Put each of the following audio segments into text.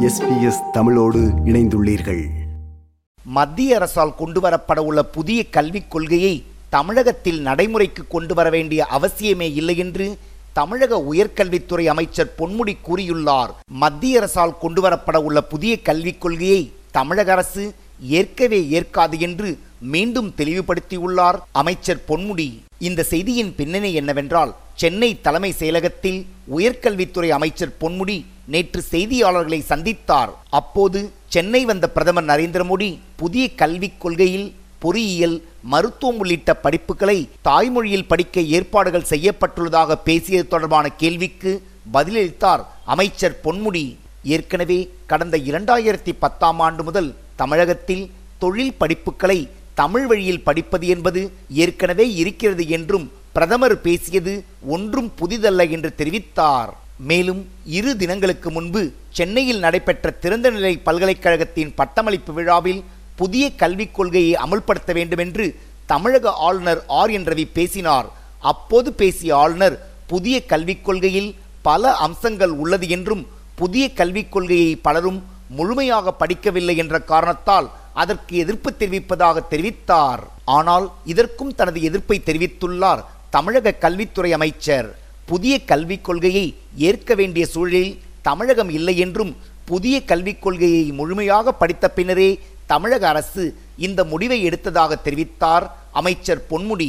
SBS தமிழோடு இணைந்துள்ளீர்கள். மத்திய அரசால் கொண்டுவரப்பட உள்ள புதிய கல்விக் கொள்கையை தமிழகத்தில் நடைமுறைக்கு கொண்டு வர வேண்டிய அவசியமே இல்லை என்று தமிழக உயர்கல்வித்துறை அமைச்சர் பொன்முடி கூறியுள்ளார். மத்திய அரசால் கொண்டுவரப்பட உள்ள புதிய கல்விக் கொள்கையை தமிழக அரசு ஏற்கவே ஏற்காது என்று மீண்டும் தெளிவுபடுத்தியுள்ளார் அமைச்சர் பொன்முடி. இந்த செய்தியின் பின்னணி என்னவென்றால் சென்னை தலைமை செயலகத்தில் உயர்கல்வித்துறை அமைச்சர் பொன்முடி நேற்று செய்தியாளர்களை சந்தித்தார். அப்போது சென்னை வந்த பிரதமர் நரேந்திர மோடி புதிய கல்விக் கொள்கையில் பொறியியல் மருத்துவம் உள்ளிட்ட படிப்புகளை தாய்மொழியில் படிக்க ஏற்பாடுகள் செய்யப்பட்டுள்ளதாக பேசியது தொடர்பான கேள்விக்கு பதிலளித்தார் அமைச்சர் பொன்முடி. ஏற்கனவே கடந்த இரண்டாயிரத்தி பத்தாம் ஆண்டு முதல் தமிழகத்தில் தொழில் படிப்புகளை தமிழ் வழியில் படிப்பது என்பது ஏற்கனவே இருக்கிறது என்றும் பிரதமர் பேசியது ஒன்றும் புதிதல்ல என்று தெரிவித்தார். மேலும் இரு தினங்களுக்கு முன்பு சென்னையில் நடைபெற்ற திறந்தநிலை பல்கலைக்கழகத்தின் பட்டமளிப்பு விழாவில் புதிய கல்விக் கொள்கையை அமல்படுத்த வேண்டும் என்று தமிழக ஆளுநர் ஆர். என். ரவி பேசினார். அப்போது பேசிய ஆளுநர் புதிய கல்விக் கொள்கையில் பல அம்சங்கள் உள்ளது என்றும் புதிய கல்விக் கொள்கையை பலரும் முழுமையாக படிக்கவில்லை என்ற காரணத்தால் அதற்கு எதிர்ப்பு தெரிவிப்பதாக தெரிவித்தார். ஆனால் இதற்கும் தனது எதிர்ப்பை தெரிவித்துள்ளார் தமிழக கல்வித்துறை அமைச்சர் புதிய கல்விக் கொள்கையை ஏற்க வேண்டிய சூழலில் தமிழகம் இல்லை என்றும் புதிய கல்விக் கொள்கையை முழுமையாக படித்த பின்னரே தமிழக அரசு இந்த முடிவை எடுத்ததாக தெரிவித்தார் அமைச்சர் பொன்முடி.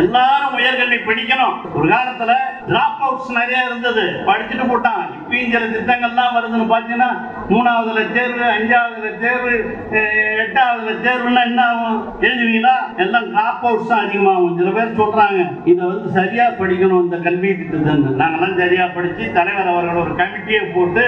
எல்லாரும் உயர்கல்வி படிக்கணும். ஒரு காலத்துல டிராப் அவுட்ஸ் நிறைய இருந்தது. படிச்சுட்டு போட்டான். இப்பயும் சில திட்டங்கள்லாம் வருதுன்னு பாத்தீங்கன்னா மூணாவதுல தேர்வு அஞ்சாவதுல தேர்வு எட்டாவதுல தேர்வுன்னா என்ன ஆகும்? எழுதுவீங்களா எல்லாம் டிராப் அவுட்ஸ் தான் அதிகமாகும். சில பேர் சொல்றாங்க இதை வந்து சரியா படிக்கணும் இந்த கல்வி திட்டத்தை நாங்கெல்லாம் சரியா படிச்சு தலைவர் அவர்கள் ஒரு கமிட்டியை போட்டு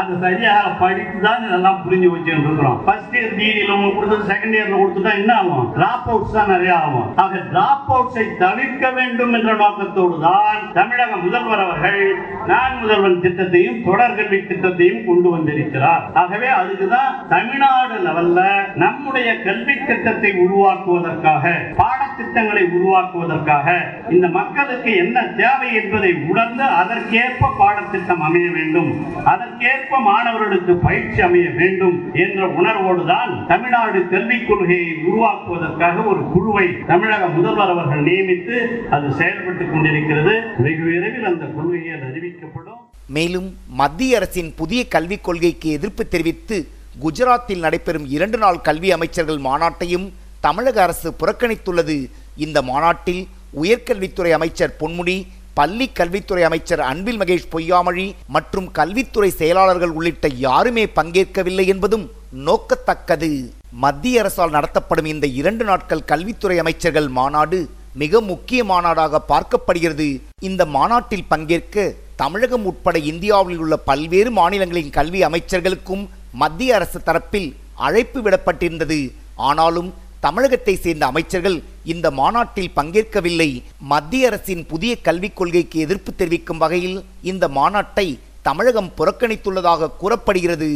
அதை சரியாக படித்து தான் இதெல்லாம் புரிஞ்சு வச்சுட்டு இருக்கிறோம். ஃபர்ஸ்ட் இயர் டிகிரியில் உங்களுக்கு கொடுத்தது செகண்ட் இயர்ல கொடுத்துட்டா என்ன ஆகும்? டிராப் அவுட்ஸ் தான் நிறையா ஆகும். ஆக டிராப் அவுட்ஸை தவிர்க்க வேண்டும் என்ற நோக்கத்தோடு தான் தமிழக முதல்வர் அவர்கள் நான் முதல்வன் திட்டத்தையும் தொடர்கல்வி திட்டத்தையும் கொண்டு வந்திருக்கிறார். ஆகவே அதுக்குதான் தமிழ்நாடு லெவல்ல நம்முடைய கல்வி திட்டத்தை உருவாக்குவதற்காக திட்டங்களை உருவாக்குவதற்காக இந்த மக்களுக்கு என்ன தேவை என்பதை உணர்ந்து அதற்கேற்ப பாடத்திட்டம் அமைய வேண்டும். அதற்கேற்ப மாணவர்களுக்கு பயிற்சி அமைய வேண்டும் என்ற உணர்வோடு தான் தமிழ்நாடு கல்விக் கொள்கையை உருவாக்குவதற்காக ஒரு குழுவை தமிழக முதல்வர் அவர்கள் நியமித்து அது செயல்பட்டுக் கொண்டிருக்கிறது. வெகு விரைவில் அந்த கொள்கைகள் அறிவிக்கப்படும். மேலும் மத்திய அரசின் புதிய கல்விக் கொள்கைக்கு எதிர்ப்பு தெரிவித்து குஜராத்தில் நடைபெறும் இரண்டு நாள் கல்வி அமைச்சர்கள் மாநாட்டையும் தமிழக அரசு புறக்கணித்துள்ளது. இந்த மாநாட்டில் உயர்கல்வித்துறை அமைச்சர் பொன்முடி பள்ளி கல்வித்துறை அமைச்சர் அன்பில் மகேஷ் பொய்யாமொழி மற்றும் கல்வித்துறை செயலாளர்கள் உள்ளிட்ட யாருமே பங்கேற்கவில்லை என்பதும் நோக்கத்தக்கது. மத்திய அரசால் நடத்தப்படும் இந்த இரண்டு நாட்கள் கல்வித்துறை அமைச்சர்கள் மாநாடு மிக முக்கிய மாநாடாக பார்க்கப்படுகிறது. இந்த மாநாட்டில் பங்கேற்க தமிழகம் உட்பட இந்தியாவில் உள்ள பல்வேறு மாநிலங்களின் கல்வி அமைச்சர்களுக்கும் மத்திய அரசு தரப்பில் அழைப்பு விடப்பட்டிருந்தது. ஆனாலும் தமிழகத்தை சேர்ந்த அமைச்சர்கள் இந்த மாநாட்டில் பங்கேற்கவில்லை. மத்திய அரசின் புதிய கல்விக் கொள்கைக்கு எதிர்ப்பு தெரிவிக்கும் வகையில் இந்த மாநாட்டை தமிழகம் புறக்கணித்துள்ளதாக கூறப்படுகிறது.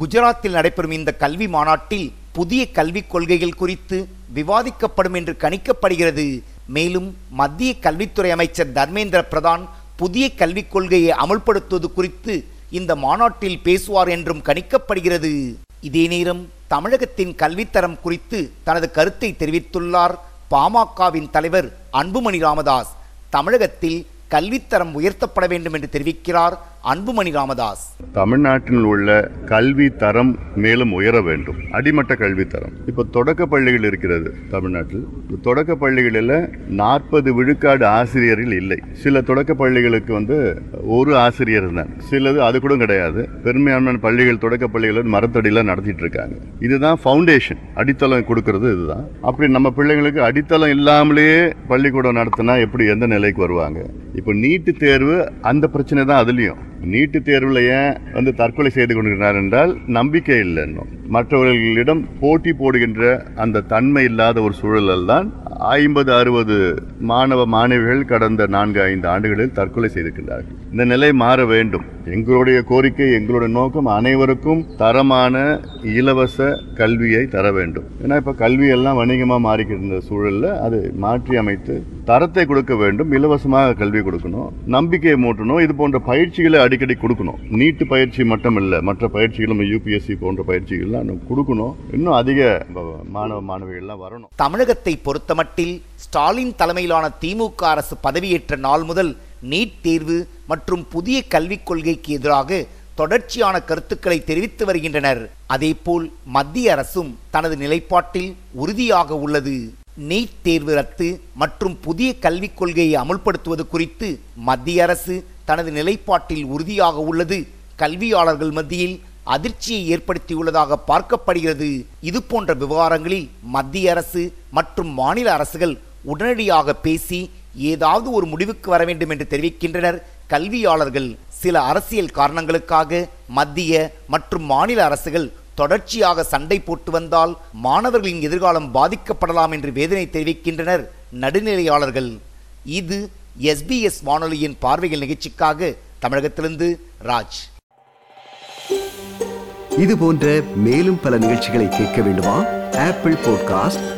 குஜராத்தில் நடைபெறும் இந்த கல்வி மாநாட்டில் புதிய கல்விக் கொள்கைகள் குறித்து விவாதிக்கப்படும் என்று கணிக்கப்படுகிறது. மேலும் மத்திய கல்வித்துறை அமைச்சர் தர்மேந்திர பிரதான் புதிய கல்விக் கொள்கையை அமல்படுத்துவது குறித்து இந்த மாநாட்டில் பேசுவார் என்றும் கணிக்கப்படுகிறது. இதே நேரம் தமிழகத்தின் கல்வித்தரம் குறித்து தனது கருத்தை தெரிவித்துள்ளார் பாமகவின் தலைவர் அன்புமணி ராமதாஸ். தமிழகத்தில் கல்வித்தரம் உயர்த்தப்பட வேண்டும் என்று தெரிவிக்கிறார் அன்புமணி ராமதாஸ். தமிழ்நாட்டில் உள்ள கல்வி தரம் மேலும் உயர வேண்டும். அடிமட்ட கல்வி தரம். இப்போ தொடக்க பள்ளிகள் இருக்கிறது தமிழ்நாட்டில். தொடக்க பள்ளிகளில் நாற்பது விழுக்காடு ஆசிரியர்கள் இல்லை. சில தொடக்க பள்ளிகளுக்கு வந்து ஒரு ஆசிரியர் தான் சிலது அது கூட கிடையாது. பெருமையான பள்ளிகள் தொடக்க பள்ளிகள் மரத்தடியில் நடத்திட்டு இருக்காங்க. இதுதான் ஃபவுண்டேஷன் அடித்தளம் கொடுக்கறது இதுதான். அப்படி நம்ம பிள்ளைங்களுக்கு அடித்தளம் இல்லாமலேயே பள்ளிக்கூடம் நடத்தினா எப்படி எந்த நிலைக்கு வருவாங்க? இப்போ நீட்டு தேர்வு அந்த பிரச்சனை தான் அதுலேயும். நீட்டு தேர்வில் ஏன் வந்து தற்கொலை செய்து கொண்டிருக்கிறார் என்றால் நம்பிக்கை இல்லை இன்னும் மற்றவர்களிடம் போட்டி போடுகின்ற அந்த தன்மை இல்லாத ஒரு சூழலில் தான் ஐம்பது அறுபது மாணவ மாணவிகள் கடந்த நான்கு ஐந்து ஆண்டுகளில் தற்கொலை செய்திருக்கிறார்கள் இந்த நிலை மாற வேண்டும். எங்களுடைய கோரிக்கை எங்களுடைய நோக்கம் அனைவருக்கும் தரமான இலவச கல்வியை தர வேண்டும். ஏன்னா இப்போ கல்வி எல்லாம் வணிகமாக மாறிக்கிட்டு இருந்த சூழலில் அது மாற்றி அமைத்து தரத்தை கொடுக்க வேண்டும் இலவசமாக கல்வி கொடுக்கணும் நம்பிக்கையை மூட்டணும் இது போன்ற பயிற்சிகளை அடிக்கடி கொடுக்கணும். நீட்டு பயிற்சி மட்டும் இல்லை மற்ற பயிற்சிகளும் யூபிஎஸ்சி போன்ற பயிற்சிகள்லாம் இன்னும் கொடுக்கணும். இன்னும் அதிக மாணவ மாணவிகள்லாம் வரணும். தமிழகத்தை பொறுத்தமட்டில் ஸ்டாலின் தலைமையிலான திமுக அரசு பதவியேற்ற நாள் முதல் நீட் தேர்வு மற்றும் புதிய கல்விக் கொள்கைக்கு எதிராக தொடர்ச்சியான கருத்துக்களை தெரிவித்து வருகின்றனர். அதேபோல் மத்திய அரசும் தனது நிலைப்பாட்டில் உறுதியாக உள்ளது. நீட் தேர்வு ரத்து மற்றும் புதிய கல்விக் கொள்கையை அமுல்படுத்துவது குறித்து மத்திய அரசு தனது நிலைப்பாட்டில் உறுதியாக உள்ளது. கல்வியாளர்கள் மத்தியில் அதிர்ச்சியை ஏற்படுத்தியுள்ளதாக பார்க்கப்படுகிறது. இது போன்ற விவகாரங்களில் மத்திய அரசு மற்றும் மாநில அரசுகள் உடனடியாக பேசி ஏதாவது ஒரு முடிவுக்கு வர வேண்டும் என்று தெரிவிக்கின்றனர் கல்வியாளர்கள். சில அரசியல் காரணங்களுக்காக மத்திய மற்றும் மாநில அரசுகள் தொடர்ச்சியாக சண்டை போட்டு வந்தால் மாணவர்களின் எதிர்காலம் பாதிக்கப்படலாம் என்று வேதனை தெரிவிக்கின்றனர் நடுநிலையாளர்கள். இது எஸ்பிஎஸ் வானொலியின் பார்வைகள் நிகழ்ச்சிக்காக தமிழகத்திலிருந்து ராஜ். இது போன்ற மேலும் பல நிகழ்ச்சிகளை கேட்க வேண்டுமா? Apple podcast